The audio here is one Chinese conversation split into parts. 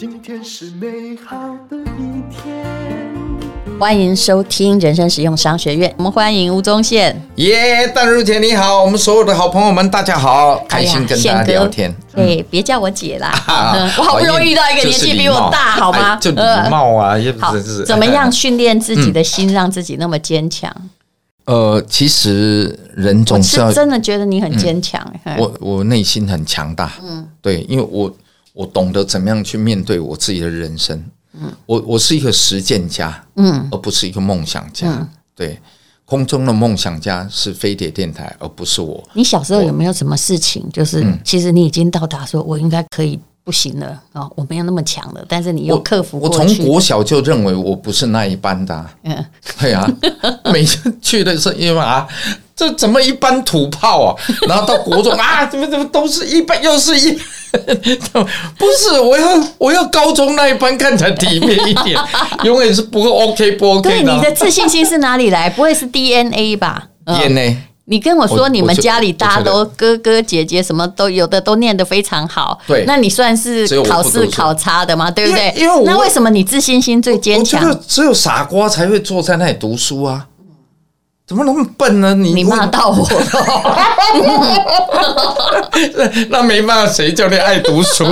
今天是美好的一天。欢迎收听人生实用商学院，我们欢迎吴宗宪。耶，淡如姐你好，我们所有的好朋友们大家好，开心跟大家聊天。对，别叫我姐啦，我好不容易遇到一个年纪比我大，好吗？就礼貌啊，也不是。怎么样训练自己的心，让自己那么坚强？呃，其实人总是真的觉得你很坚强。我我内心很强大，嗯，对，因为我我懂得怎么样去面对我自己的人生。嗯，我我是一个实践家，嗯，而不是一个梦想家。嗯、对，空中的梦想家是飞碟电台，而不是我。你小时候有没有什么事情，就是其实你已经到达说，我应该可以不行了啊、哦，我没有那么强了，但是你又克服。我从国小就认为我不是那一班的、啊，嗯，对啊，每次去的时候因为啊。这怎么一般土炮啊？然后到国中啊，怎么怎么都是一般，又是一，不是我要我要高中那一班看起来体面一点，永远是不够 OK 不 OK。对，你的自信心是哪里来？不会是 DNA 吧？DNA。你跟我说你们家里大家都哥哥姐姐什么都有的都念得非常好，对，那你算是考试考差的吗？对不对？因为那为什么你自信心最坚强？只有傻瓜才会坐在那里读书啊。怎么那么笨呢？你你骂到我了，那没办法，谁叫你爱读书？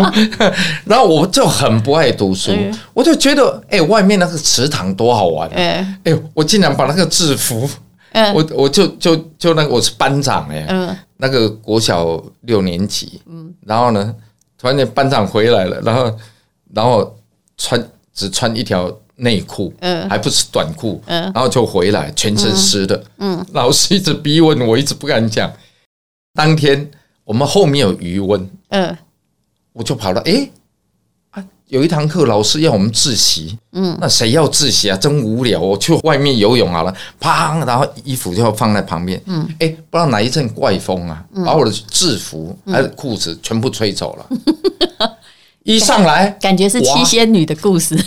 然后我就很不爱读书，嗯、我就觉得，哎、欸，外面那个池塘多好玩，哎、我竟然把那个制服，嗯、我我就就就那个我是班长哎，嗯、那个国小六年级，嗯、然后呢，突然间班长回来了，然后然后穿只穿一条。内裤，嗯，还不是短裤，嗯，然后就回来，全身湿的，嗯，老师一直逼问，我一直不敢讲。当天我们后面有余温，嗯，我就跑了，哎，啊，有一堂课老师要我们自习，嗯，那谁要自习啊？真无聊，我去外面游泳好了，砰，然后衣服就要放在旁边，嗯，哎，不知道哪一阵怪风啊，把我的制服还有裤子全部吹走了。一上来，感觉是七仙女的故事。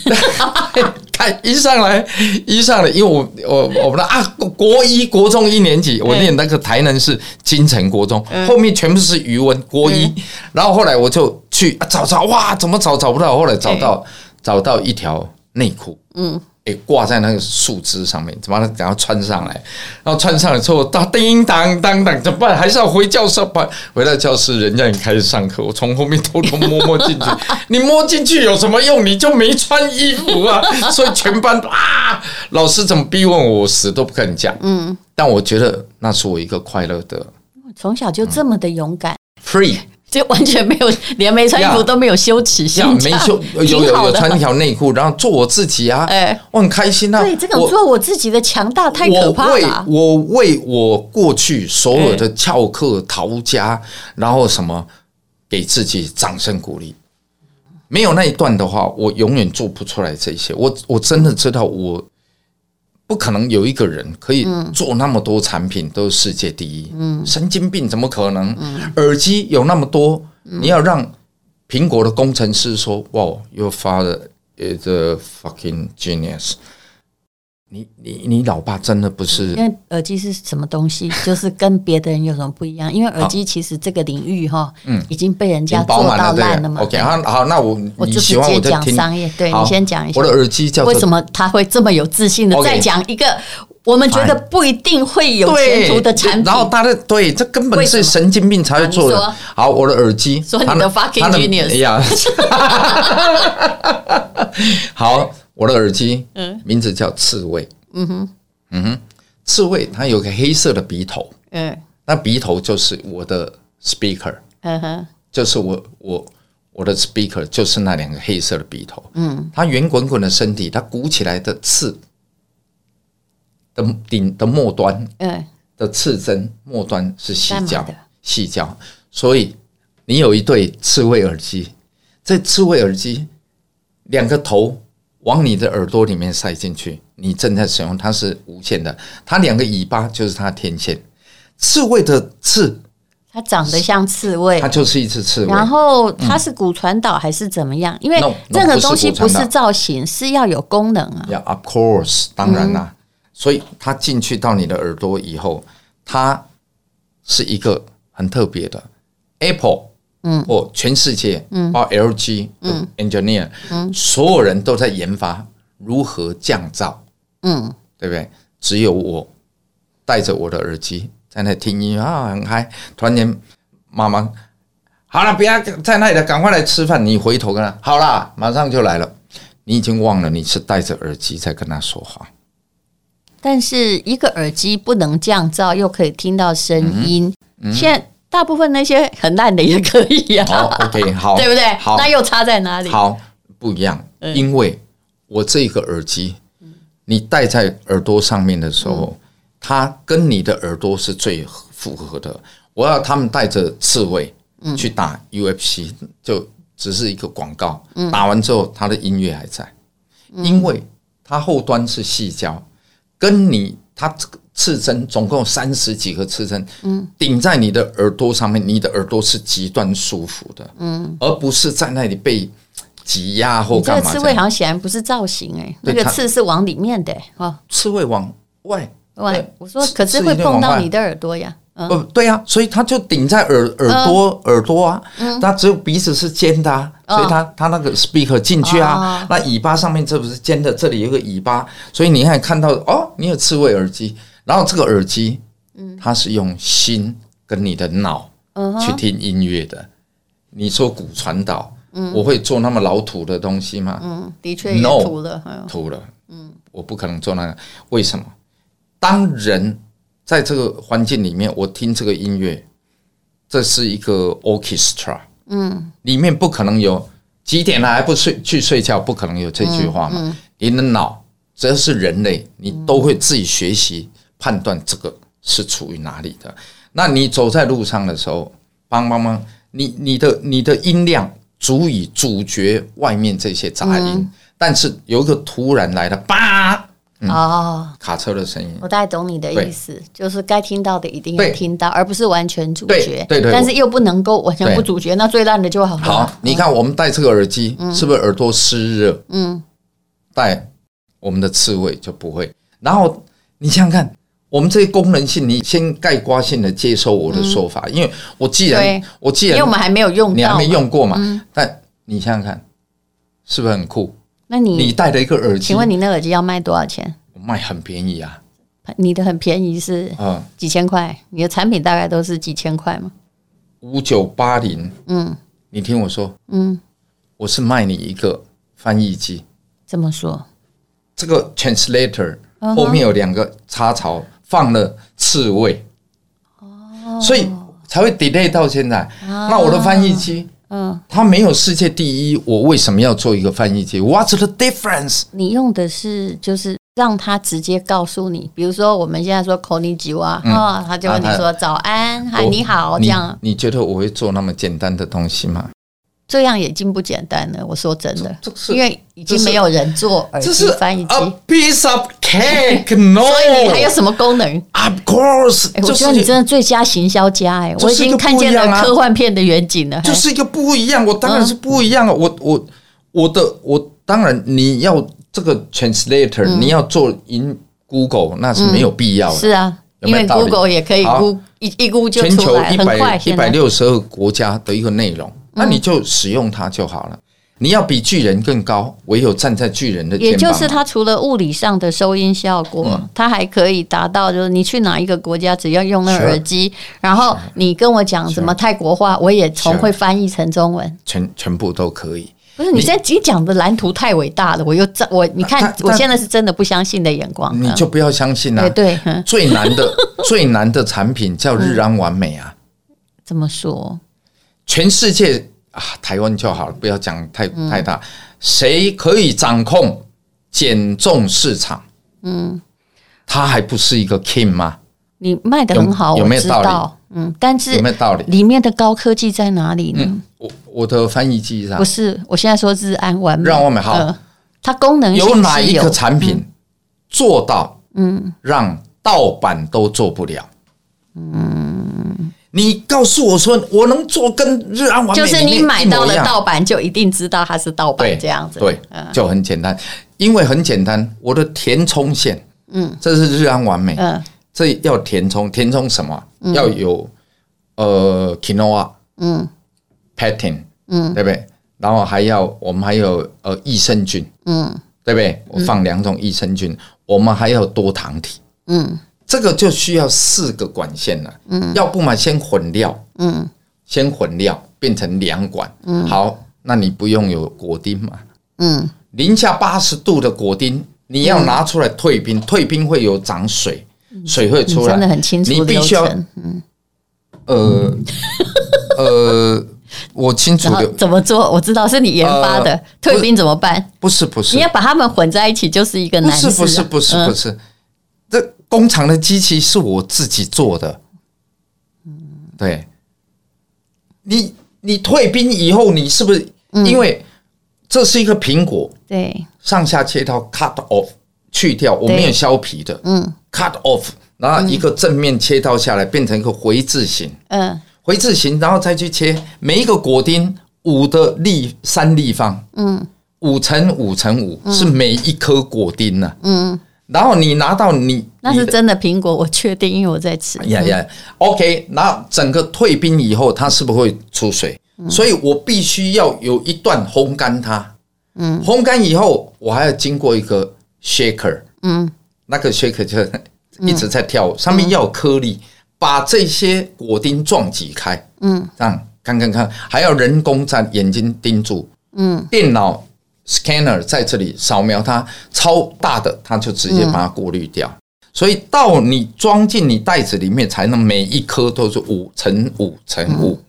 看一上来，一上来，因为我我我们的啊，国一国中一年级，我念那个台南市金城国中，后面全部是语文国一，然后后来我就去找找，哇，怎么找找不到，后来找到找到一条内裤，嗯。诶，挂在那个树枝上面，怎么然后穿上来，然后穿上来之后，当叮当当当，怎么办？还是要回教室吧？回到教室，人家已经开始上课，我从后面偷偷摸摸进去。你摸进去有什么用？你就没穿衣服啊！所以全班啊，老师怎么逼问我，我死都不肯讲。嗯，但我觉得那是我一个快乐的。从小就这么的勇敢，free。就完全没有，连没穿衣服都没有羞耻心，没羞，有有有穿一条内裤，然后做我自己啊，哎，我很开心啊。对，这种做我自己的强大太可怕了。我为我过去所有的翘课、逃家，然后什么，给自己掌声鼓励。没有那一段的话，我永远做不出来这些。我我真的知道我。不可能有一个人可以做那么多产品都是世界第一，嗯，神经病怎么可能？耳机有那么多，你要让苹果的工程师说：“哇，Your father is a fucking genius。”你你你老爸真的不是？因为耳机是什么东西？就是跟别的人有什么不一样？因为耳机其实这个领域哈，嗯，已经被人家做到烂了嘛。OK，好，好，那我我就直接讲商业，对你先讲一下。我的耳机叫为什么他会这么有自信的？再讲一个我们觉得不一定会有前途的产品。然后他的对，这根本是神经病才会做的。好，我的耳机，说你的 fucking genius。哎呀，好。我的耳机，名字叫刺猬。嗯哼，嗯哼，刺猬它有个黑色的鼻头。嗯，那鼻头就是我的 speaker。嗯哼，就是我我我的 speaker 就是那两个黑色的鼻头。嗯，它圆滚滚的身体，它鼓起来的刺的顶的末端，嗯，的刺针末端是细胶，细胶。所以你有一对刺猬耳机，这刺猬耳机两个头。往你的耳朵里面塞进去，你正在使用，它是无线的，它两个尾巴就是它的天线。刺猬的刺，它长得像刺猬，它就是一只刺猬。然后它是骨传导还是怎么样？因为任何东西不是造型，是要有功能啊。Yeah, of course，当然啦。所以它进去到你的耳朵以后，它是一个很特别的 Apple 嗯，或全世界，嗯，包括 LG，嗯，engineer，嗯，所有人都在研发如何降噪，嗯，对不对？只有我戴着我的耳机在那听音乐啊，很嗨。突然间，妈妈，好了，不要在那里了，赶快来吃饭。你回头跟他，好了，马上就来了。你已经忘了你是戴着耳机在跟他说话。但是一个耳机不能降噪，又可以听到声音。嗯，现在大部分那些很烂的也可以呀。好，OK，好，对不对？好，那又差在哪里？好，不一样。因为我这个耳机，你戴在耳朵上面的时候，它跟你的耳朵是最符合的。我要他们带着刺猬去打 UFC，就只是一个广告。打完之后，它的音乐还在，因为它后端是细胶。跟你，它这个刺针总共有三十几个刺针，嗯，顶在你的耳朵上面，你的耳朵是极端舒服的，嗯，而不是在那里被挤压或干嘛。这个刺猬好像显然不是造型哎，那个刺是往里面的哦，刺猬往外外。我说可是会碰到你的耳朵呀。哦，对呀，所以它就顶在耳耳朵耳朵啊，它只有鼻子是尖的啊，所以它它那个 speaker 进去啊，那尾巴上面这不是尖的，这里有个尾巴，所以你看看到哦，你有刺猬耳机，然后这个耳机，它是用心跟你的脑去听音乐的。你说骨传导，我会做那么老土的东西吗？嗯，的确也土了，土了，嗯，我不可能做那个，为什么？当人。在这个环境里面，我听这个音乐，这是一个 orchestra，嗯，里面不可能有几点了还不睡去睡觉，不可能有这句话嘛。你的脑只要是人类，你都会自己学习判断这个是处于哪里的。那你走在路上的时候，帮帮忙，你你的你的音量足以阻绝外面这些杂音，但是有一个突然来的叭。哦，卡车的声音，我大概懂你的意思，就是该听到的一定要听到，而不是完全阻绝。对对，但是又不能够完全不阻绝，那最烂的就好。好，你看我们戴这个耳机，是不是耳朵湿热？嗯，戴我们的刺猬就不会。然后你想想看，我们这些功能性，你先概括性的接受我的说法，因为我既然我既然因为我们还没有用，你还没用过嘛？但你想想看，是不是很酷？那你你戴的一个耳机，请问你那耳机要卖多少钱？我卖很便宜啊！你的很便宜是嗯几千块？你的产品大概都是几千块吗？五九八零。嗯，你听我说，嗯，我是卖你一个翻译机。怎么说？这个 translator 后面有两个插槽，放了刺猬。哦，所以才会 delay 到现在。那我的翻译机。嗯，它没有世界第一，我为什么要做一个翻译机？What's the difference？你用的是就是让他直接告诉你，比如说我们现在说こんにちは，啊，他就问你说早安，嗨，你好，这样。你觉得我会做那么简单的东西吗？ 这样已经不简单了，我说真的，因为已经没有人做耳机翻译机。A piece of cake，no。所以你还有什么功能？Of course，我觉得你真的最佳行销家哎，我已经看见了科幻片的远景了。就是一个不一样，我当然是不一样啊！我我我的我当然你要这个 translator，你要做 in Google 那是没有必要的。是啊，因为 Google 也可以估一一估就出来，很快。一百六十二个国家的一个内容。那你就使用它就好了。你要比巨人更高，唯有站在巨人的肩膀。也就是它除了物理上的收音效果，它还可以达到，就是你去哪一个国家，只要用那个耳机，然后你跟我讲什么泰国话，我也从会翻译成中文，全全部都可以。不是你现在你讲的蓝图太伟大了，我又我你看我现在是真的不相信的眼光，你就不要相信了。对，最难的 最难的产品叫日安完美啊。怎么说？全世界啊，台湾就好了，不要讲太太大。谁可以掌控减重市场？嗯，他还不是一个 king 吗？你卖的很好，有没有道理？嗯，但是有没有道理？里面的高科技在哪里呢？我我的翻译机上不是，我现在说日安完美，日安完美好。它功能有哪一个产品做到？嗯，让盗版都做不了。嗯。你告诉我说，我能做跟日安完美，就是你买到了盗版，就一定知道它是盗版这样子。对，就很简单，因为很简单，我的填充线，嗯，这是日安完美，嗯，这要填充，填充什么？要有呃，quinoa，嗯。pectin，嗯，对不对？然后还要我们还有呃益生菌，嗯，对不对？我放两种益生菌，我们还要多糖体，嗯，这个就需要四个管线了，嗯，要不嘛先混料，嗯，先混料变成两管，嗯，好，那你不用有果丁嘛，嗯，零下八十度的果丁。你要拿出来退冰，退冰会有涨水，水会出来。真的很清楚。你必须要，嗯，呃，呃，我清楚的。怎么做？我知道是你研发的。退冰怎么办？不是不是，你要把它们混在一起，就是一个难事。不是不是不是不是，这工厂的机器是我自己做的。嗯，对。你你退兵以后，你是不是因为？这是一个苹果，对，上下切刀 cut off 去掉，我没有削皮的，嗯，cut off，然后一个正面切刀下来，变成一个回字形，嗯，回字形，然后再去切每一个果丁五的立三立方，嗯，五乘五乘五是每一颗果丁呢，嗯，然后你拿到你那是真的苹果，我确定，因为我在吃，呀呀，OK，那整个退冰以后，它是不是会出水？所以我必须要有一段烘干它，嗯，烘干以后，我还要经过一个 shaker，嗯，那个 shaker 就一直在跳，上面要有颗粒，把这些果丁撞击开，嗯，这样看看看，还要人工在眼睛盯住，嗯，电脑 scanner 在这里扫描它，超大的，它就直接把它过滤掉，所以到你装进你袋子里面，才能每一颗都是五乘五乘五。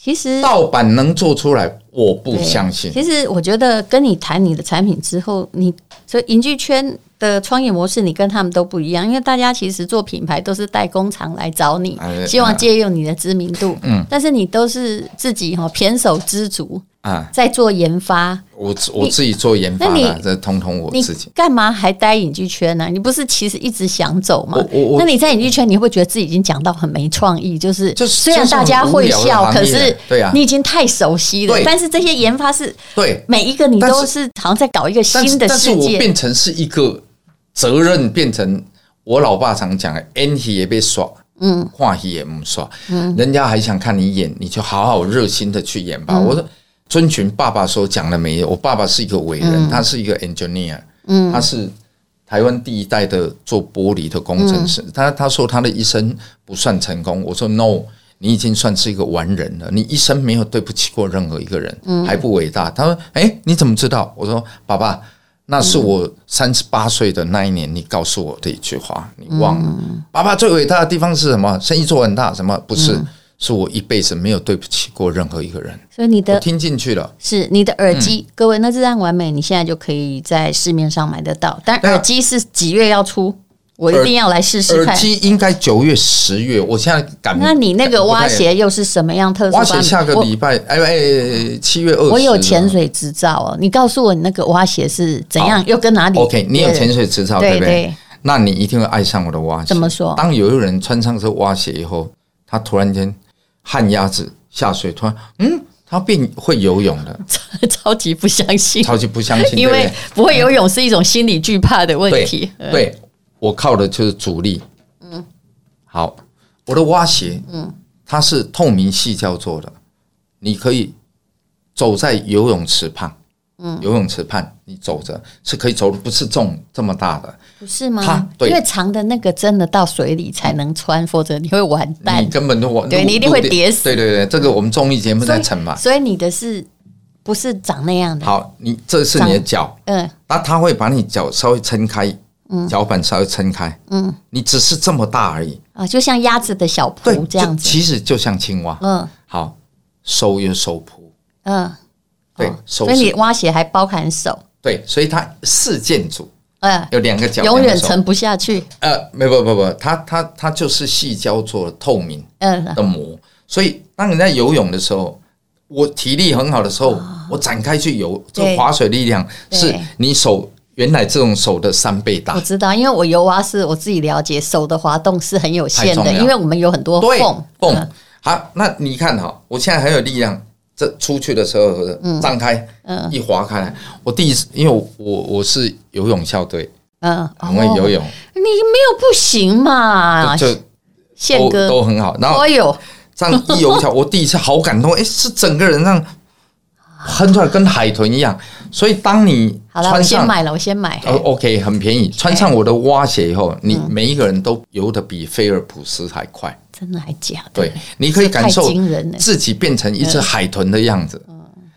其实盗版能做出来，我不相信。其实我觉得跟你谈你的产品之后，你所以影剧圈的创业模式，你跟他们都不一样，因为大家其实做品牌都是代工厂来找你，希望借用你的知名度。嗯，但是你都是自己哈胼手知足。啊，在做研发，我我自己做研发的，这通通我自己。干嘛还待影剧圈呢？你不是其实一直想走吗？那你在影剧圈，你会觉得自己已经讲到很没创意，就是就虽然大家会笑，可是对啊，你已经太熟悉了。但是这些研发是，对每一个你都是好像在搞一个新的世界。但是我变成是一个责任，变成我老爸常讲的，演戏也被耍，嗯，话题也不耍，嗯，人家还想看你演，你就好好热心的去演吧。我说。遵循爸爸所讲的没有，我爸爸是一个伟人，嗯、他是一个 engineer，嗯，他是台湾第一代的做玻璃的工程师。嗯、他他说他的一生不算成功，我说 no，你已经算是一个完人了，你一生没有对不起过任何一个人，嗯、还不伟大。他说，哎、欸，你怎么知道？我说，爸爸，那是我三十八岁的那一年，你告诉我的一句话，你忘了？嗯、爸爸最伟大的地方是什么？生意做很大，什么？不是。嗯是我一辈子没有对不起过任何一个人，所以你的听进去了，是你的耳机，嗯、各位，那这样完美，你现在就可以在市面上买得到。但耳机是几月要出？我一定要来试试看。耳机应该九月、十月，我现在赶。那你那个蛙鞋又是什么样特殊？蛙鞋下个礼拜，哎哎，七月二十。我有潜水执照哦，你告诉我你那个蛙鞋是怎样，又跟哪里？OK，你有潜水执照对不对？那你一定会爱上我的蛙鞋。怎么说？当有一个人穿上这蛙鞋以后，他突然间。旱鸭子下水，突然，嗯，他变会游泳了，超级不相信，超级不相信，因为不会游泳是一种心理惧怕的问题。对，对我靠的就是阻力。嗯，好，我的蛙鞋，嗯，它是透明细胶做的，你可以走在游泳池畔。嗯，游泳池畔，你走着是可以走的，不是重这么大的，不是吗？对，因为长的那个真的到水里才能穿，否则你会完蛋，你根本都完，对你一定会跌死。对对对，这个我们综艺节目在成嘛，所以你的是不是长那样的？好，你这是你的脚，嗯，那他会把你脚稍微撑开，嗯，脚板稍微撑开，嗯，你只是这么大而已。啊，就像鸭子的小蹼这样子，其实就像青蛙，嗯，好，收又收蹼，嗯。对，所以你蛙鞋还包含手。对，所以它四件组，嗯，有两个脚，永远沉不下去。呃，没不不不，它它它就是细胶做的透明嗯的膜，所以当你在游泳的时候，我体力很好的时候，我展开去游，这个划水力量是你手原来这种手的三倍大。我知道，因为我游蛙是我自己了解，手的滑动是很有限的，因为我们有很多缝缝。好，那你看哈，我现在很有力量。这出去的时候，张开，一划开来。我第一次，因为我我我是游泳校队，嗯，很会游泳。你没有不行嘛？就宪哥都很好。然后我有，这样一游起来，我第一次好感动，哎，是整个人这样喷出来，跟海豚一样。所以当你穿上，好了，我先买了，我先买。哦，OK，很便宜。穿上我的蛙鞋以后，你每一个人都游得比菲尔普斯还快。真的还假的？对，你可以感受自己变成一只海豚的样子。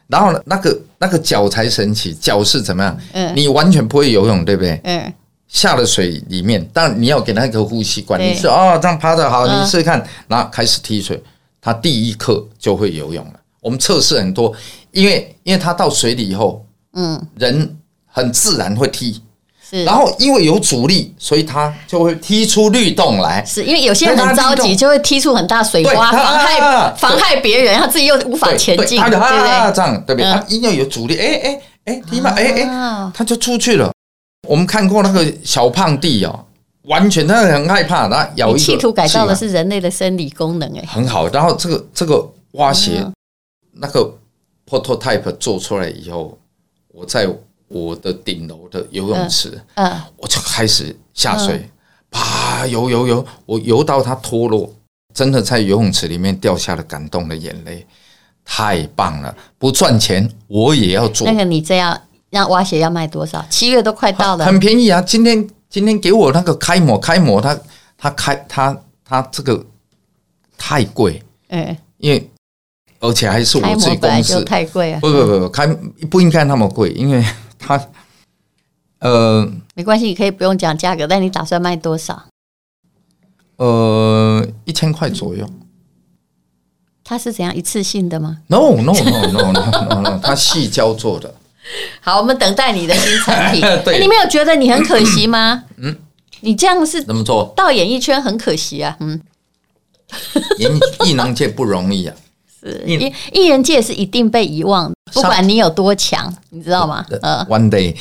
然后呢，那个那个脚才神奇，脚是怎么样？嗯，你完全不会游泳，对不对？嗯，下了水里面，但你要给他一个呼吸管。你是哦，这样趴着好，你试试看，然后开始踢水，他第一刻就会游泳了。我们测试很多，因为因为他到水里以后，嗯，人很自然会踢。然后因为有阻力，所以它就会踢出律动来。是因为有些人很着急，就会踢出很大水花，妨害妨害别人，他自己又无法前进，对不对？这样对不对？他因为有阻力，哎哎哎，踢嘛，哎哎，他就出去了。我们看过那个小胖弟哦，完全他很害怕，他咬一个。企图改造的是人类的生理功能，哎，很好。然后这个这个蛙鞋那个 prototype 做出来以后，我在。我的顶楼的游泳池，嗯，嗯，我就开始下水，啪游游游，我游到它脱落，真的在游泳池里面掉下了感动的眼泪，太棒了！不赚钱我也要做。那个你这样让挖鞋要卖多少？七月都快到了，很便宜啊！今天今天给我那个开模开模，他他开他他这个太贵，嗯，因为而且还是我自己公司太贵啊！不不不不，开不应该那么贵，因为。他呃，没关系，你可以不用讲价格，但你打算卖多少？呃，一千块左右。它是怎样一次性的吗？No No No No No No 它细胶做的。好，我们等待你的新产品。你没有觉得你很可惜吗？嗯，你这样是怎么做到演艺圈很可惜啊？嗯，演艺能界不容易啊。是艺艺人界是一定被遗忘，不管你有多强，你知道吗？呃，One day，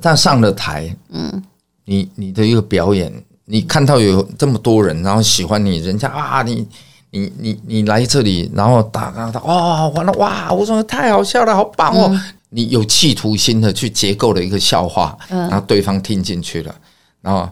他上了台，嗯，你你的一个表演，你看到有这么多人，然后喜欢你，人家啊，你你你你来这里，然后打打打，哇，完了哇，我说太好笑了，好棒哦！你有企图心的去结构了一个笑话，然后对方听进去了，然后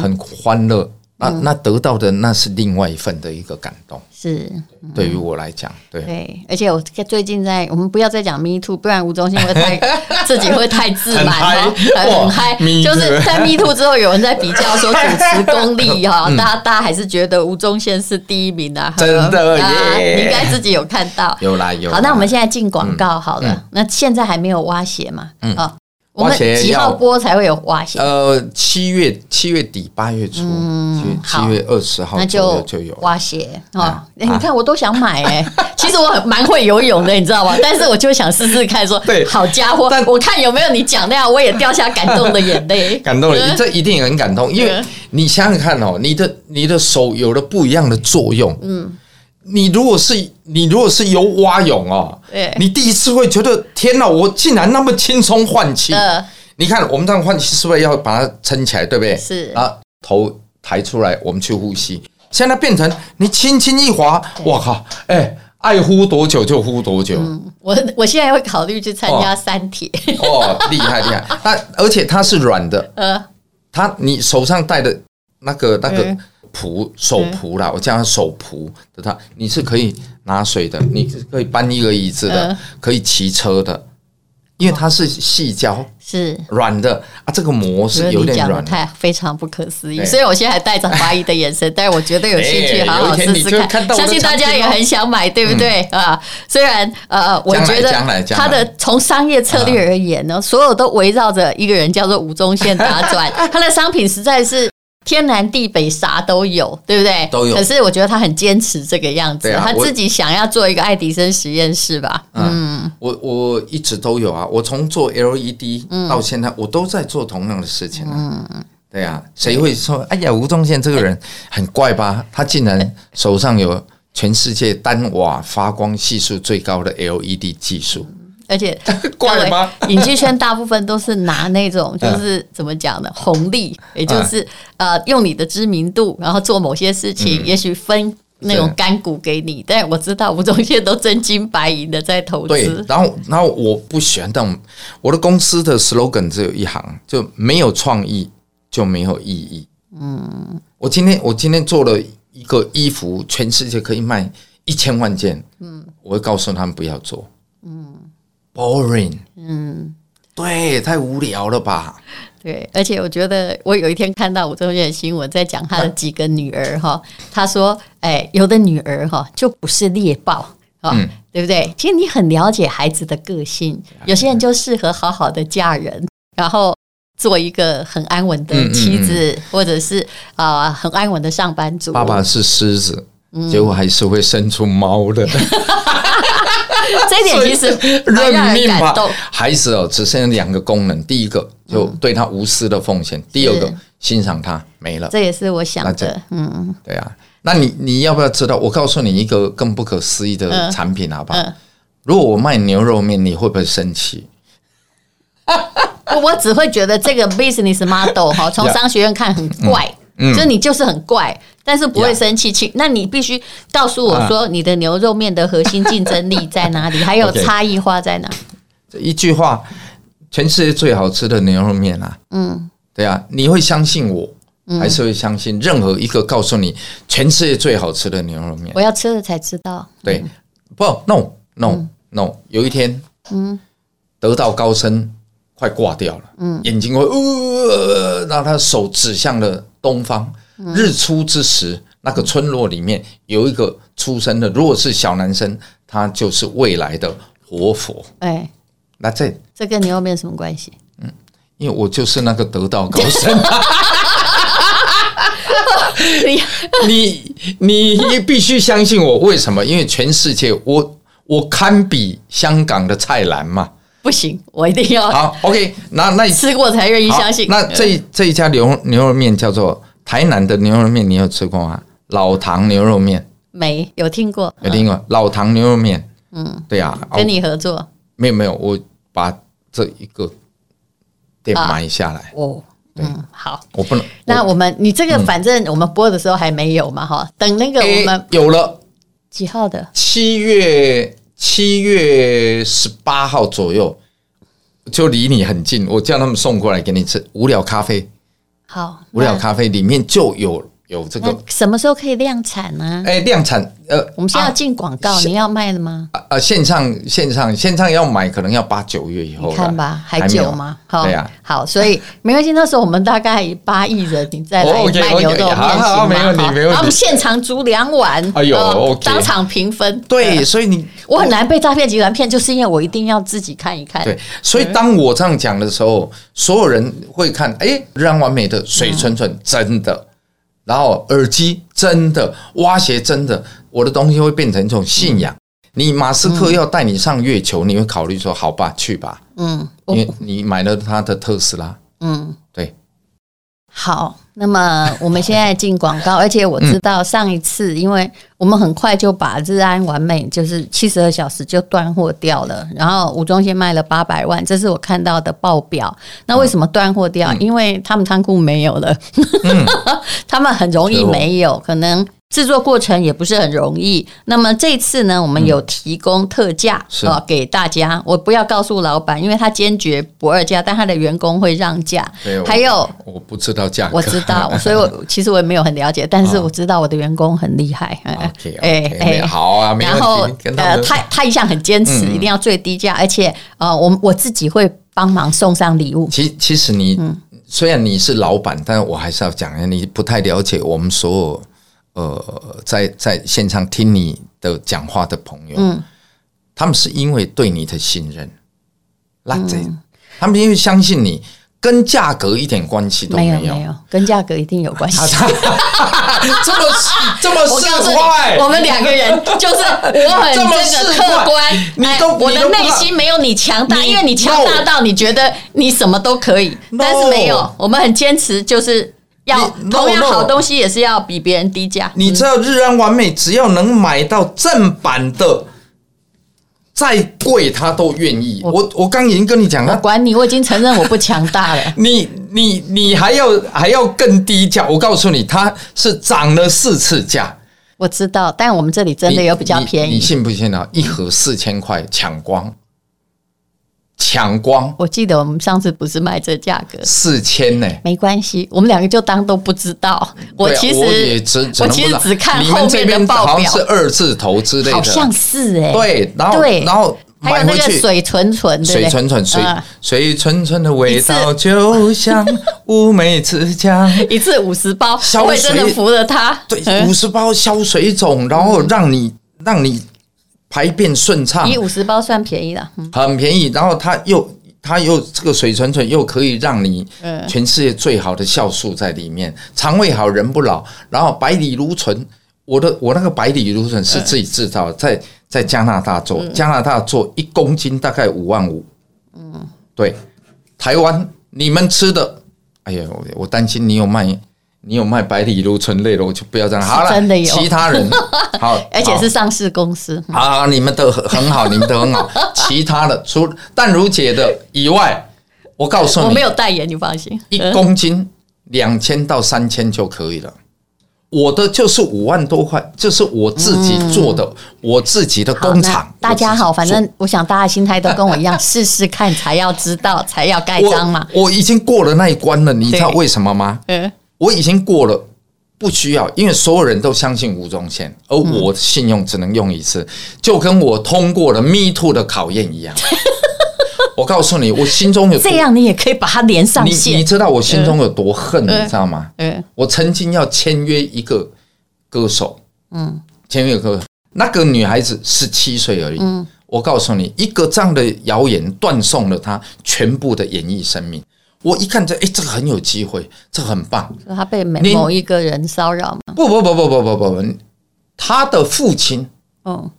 很欢乐。那那得到的那是另外一份的一个感动，是对于我来讲，对。对，而且我最近在，我们不要再讲 Me Too，不然吴宗宪会太 自己会太自满哈，很嗨，就是在 Me Too 之后，有人在比较说 主持功力 哈，大家大家还是觉得吴宗宪是第一名啊，真的耶，你应该自己有看到，有啦有。好，那我们现在进广告好了，那现在还没有挖鞋嘛？嗯。啊。我们几号播才会有蛙鞋？呃，七月七月底八月初，七月二十号那就就有蛙鞋啊！你看我都想买哎，其实我很蛮会游泳的，你知道吗？但是我就想试试看，说对，好家伙，我看有没有你讲那样，我也掉下感动的眼泪，感动了，这一定很感动，因为你想想看哦，你的你的手有了不一样的作用，嗯。你如果是你如果是游蛙泳哦，对你第一次会觉得天哪，我竟然那么轻松换气。呃、你看我们这样换气是不是要把它撑起来，对不对？是啊，头抬出来，我们去呼吸。现在变成你轻轻一滑，我靠，哎，爱呼多久就呼多久。嗯、我我现在会考虑去参加三铁。哦，厉害厉害，那而且它是软的，呃，它你手上戴的那个那个。嗯蹼手仆啦，我叫他手仆的他，你是可以拿水的，你是可以搬一个椅子的，可以骑车的，因为它是细胶，是软的啊。这个膜是有点软，太非常不可思议。所以我现在还带着怀疑的眼神，但是我觉得有兴趣，好好试试看。相信大家也很想买，对不对啊？虽然呃，我觉得它的从商业策略而言呢，所有都围绕着一个人叫做吴宗宪打转，他的商品实在是。天南地北啥都有，对不对？都有。可是我觉得他很坚持这个样子，啊、他自己想要做一个爱迪生实验室吧。嗯，嗯我我一直都有啊，我从做 LED 到现在，我都在做同样的事情啊。嗯，对啊，谁会说，哎呀，吴宗宪这个人很怪吧？他竟然手上有全世界单瓦发光系数最高的 LED 技术。而且，怪吗？影剧圈大部分都是拿那种，就是怎么讲呢？红利，也就是呃，用你的知名度，然后做某些事情，也许分那种干股给你。但我知道吴宗宪都真金白银的在投资。对，然后，然后我不喜欢那种，我的公司的 slogan 只有一行，就没有创意就没有意义。嗯，我今天我今天做了一个衣服，全世界可以卖。一千万件，嗯，我会告诉他们不要做，嗯，boring，嗯，对，太无聊了吧？对，而且我觉得我有一天看到吴宗宪的新闻，在讲他的几个女儿哈，他说，哎，有的女儿哈就不是猎豹啊，对不对？其实你很了解孩子的个性，有些人就适合好好的嫁人，然后。做一个很安稳的妻子，嗯嗯嗯、或者是啊、呃、很安稳的上班族。爸爸是狮子，嗯、结果还是会生出猫的。这一点其实认命吧。孩子哦，只剩两个功能：第一个就对他无私的奉献；嗯、第二个欣赏他没了。这也是我想的。嗯，对啊。那你你要不要知道？我告诉你一个更不可思议的产品，好不好？如果我卖牛肉面，你会不会生气？我只会觉得这个 business model 哈，从商学院看很怪，嗯嗯、就你就是很怪，但是不会生气。气，那你必须告诉我说，你的牛肉面的核心竞争力在哪里？还有差异化在哪？这一句话，全世界最好吃的牛肉面啊！嗯，对啊，你会相信我，还是会相信任何一个告诉你全世界最好吃的牛肉面？我要吃了才知道。对，不，no no no，有一天，嗯，得道高僧。快挂掉了，嗯，眼睛会呃，然后他手指向了东方，日出之时，那个村落里面有一个出生的，如果是小男生，他就是未来的活佛。哎，那这这跟你又没有什么关系？嗯，因为我就是那个得道高僧。你你你必须相信我，为什么？因为全世界我我堪比香港的蔡澜嘛。不行，我一定要好。OK，那那你 吃过才愿意相信。那这这一家牛牛肉面叫做台南的牛肉面，你有吃过吗？老唐牛肉面没有听过，有听过老唐牛肉面。嗯，对呀，跟你合作没有没有，我把这一个店买下来。哦，嗯，好，我不能。那我们你这个反正我们播的时候还没有嘛哈，等那个我们有了几号的七月。七月十八号左右，就离你很近，我叫他们送过来给你吃。无聊咖啡，好，无聊咖啡里面就有有这个。什么时候可以量产呢？哎，量产。呃，我们现在要进广告，你要卖了吗？呃，线上线上线上要买，可能要八九月以后。看吧，还久吗？好，对呀，好，所以没关系。那时候我们大概八亿人，你再来卖牛肉面行吗？没问题，没问题。我们现场煮两碗，哎呦，当场平分。对，所以你我很难被诈骗集团骗，就是因为我一定要自己看一看。对，所以当我这样讲的时候，所有人会看，哎，日安完美的水纯纯真的。然后耳机真的，挖鞋真的，我的东西会变成一种信仰。你马斯克要带你上月球，你会考虑说好吧，去吧。嗯，因为你买了他的特斯拉。嗯，对。好，那么我们现在进广告，而且我知道上一次，因为我们很快就把日安完美就是七十二小时就断货掉了，然后吴宗宪卖了八百万，这是我看到的报表。那为什么断货掉？因为他们仓库没有了，他们很容易没有，可能。制作过程也不是很容易。那么这次呢，我们有提供特价啊给大家。我不要告诉老板，因为他坚决不二价，但他的员工会让价。还有我不知道价格，我知道，所以我 其实我也没有很了解，但是我知道我的员工很厉害。哎哎，好啊，然后呃，他他一向很坚持，一定要最低价，而且呃，我我自己会帮忙送上礼物。其其实你虽然你是老板，但我还是要讲，你不太了解我们所有。呃，在在现场听你的讲话的朋友，嗯，他们是因为对你的信任，那这，他们因为相信你，跟价格一点关系都没有，没有，跟价格一定有关系。这么这么市侩，我们两个人就是我很这个客观，你都我的内心没有你强大，因为你强大到你觉得你什么都可以，但是没有，我们很坚持，就是。要同样好东西也是要比别人低价。你知道日安完美，只要能买到正版的，再贵他都愿意。我我刚已经跟你讲了，管你，我已经承认我不强大了。你你你还要还要更低价？我告诉你，它是涨了四次价。我知道，但我们这里真的有比较便宜。你信不信啊？一盒四千块抢光，抢光。我记得我们上次不是卖这价格四千呢？没关系，我们两个就当都不知道。我其实我也只我其实只看后面的报表，是二字头之类的，好像是哎。对，然后对然后还有那个水纯纯，水纯纯水水纯纯的味道，就像乌梅子酱。一次五十包，我真的服了他。对，五十包消水肿，然后让你让你。排便顺畅，以五十包算便宜了，嗯、很便宜。然后它又它又这个水纯纯又可以让你全世界最好的酵素在里面，肠、嗯、胃好人不老。然后百里芦醇，我的我那个百里芦醇是自己制造，在在加拿大做，嗯、加拿大做一公斤大概五万五。嗯，对，台湾你们吃的，哎呀，我我担心你有卖。你有卖白里芦醇类的，我就不要这样。好了，真的有。其他人 好，而且是上市公司。好，你们都很好，你们都很好。其他的，除淡如姐的以外，我告诉你，我没有代言，你放心。一公斤两千到三千就可以了。我的就是五万多块，就是我自己做的，我自己的工厂。大家好，反正我想大家心态都跟我一样，试试看才要知道，才要盖章嘛。我已经过了那一关了，你知道为什么吗？嗯。我已经过了，不需要，因为所有人都相信吴宗宪，而我的信用只能用一次，就跟我通过了 Me Too 的考验一样。我告诉你，我心中有这样，你也可以把它连上线。你你知道我心中有多恨，你知道吗？嗯，我曾经要签约一个歌手，嗯，签约歌，那个女孩子十七岁而已。嗯，我告诉你，一个这样的谣言断送了她全部的演艺生命。我一看这，哎，这个很有机会，这个很棒。他被某一个人骚扰吗？不不不不不不不不，他的父亲，嗯，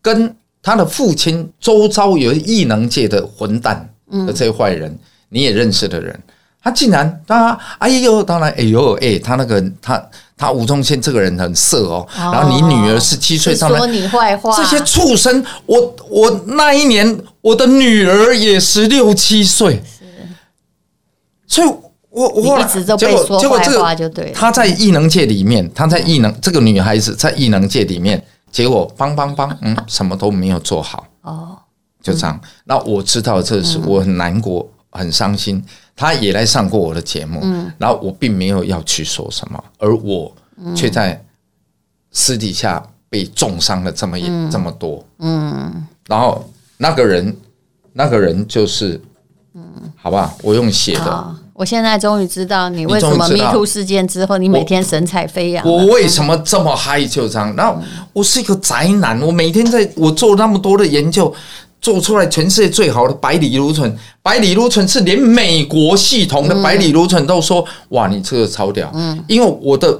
跟他的父亲周遭有异能界的混蛋的这些坏人，你也认识的人，他竟然他哎呦，当然哎呦哎，他那个他他吴宗宪这个人很色哦，然后你女儿十七岁，说你坏话，这些畜生，我我那一年我的女儿也十六七岁。所以我，我我一直都被说坏话就对了。他在异能界里面，他在异能这个女孩子在异能界里面，结果帮帮帮，嗯，什么都没有做好。哦，就这样。那我知道这是我很难过，很伤心。他也来上过我的节目，嗯，然后我并没有要去说什么，而我却在私底下被重伤了这么一这么多，嗯，然后那个人，那个人就是，嗯，好吧，我用写的。我现在终于知道你为什么 Me Too 事件之后，你每天神采飞扬。我为什么这么嗨？就这样。然后我是一个宅男，我每天在我做那么多的研究，做出来全世界最好的百里芦醇。百里芦醇是连美国系统的百里芦醇都说：“哇，你这个超屌！”嗯，因为我的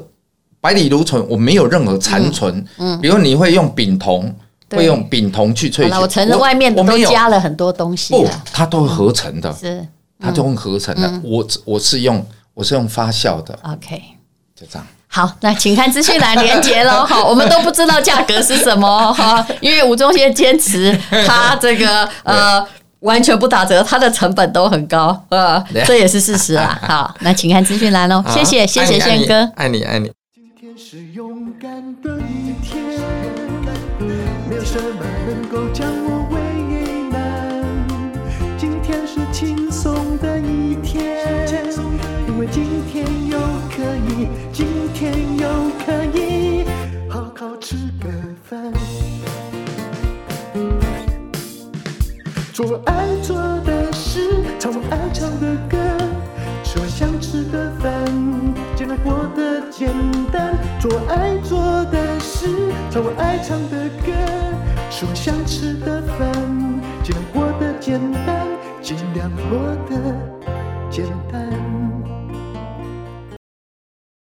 百里芦醇我没有任何残存。嗯，比如你会用丙酮，会用丙酮去萃取。我承认外面都加了很多东西。不，它都是合成的。是。它就用合成的，嗯、我我是用我是用发酵的。OK，就这样。好，那请看资讯栏连接喽。好，我们都不知道价格是什么哈，因为吴宗宪坚持 他这个呃完全不打折，他的成本都很高，呃，这也是事实啊。好，那请看资讯栏喽。谢谢，谢谢宪哥，爱你爱你。今天是勇敢的一天，没有什么能够将我今天又可以，今天又可以好好吃个饭做我爱做的事，唱我爱唱的歌，吃我想吃的饭，尽量过得简单。做我爱做的事，唱我爱唱的歌，吃我想吃的饭，尽量过得简单，尽量过得简单。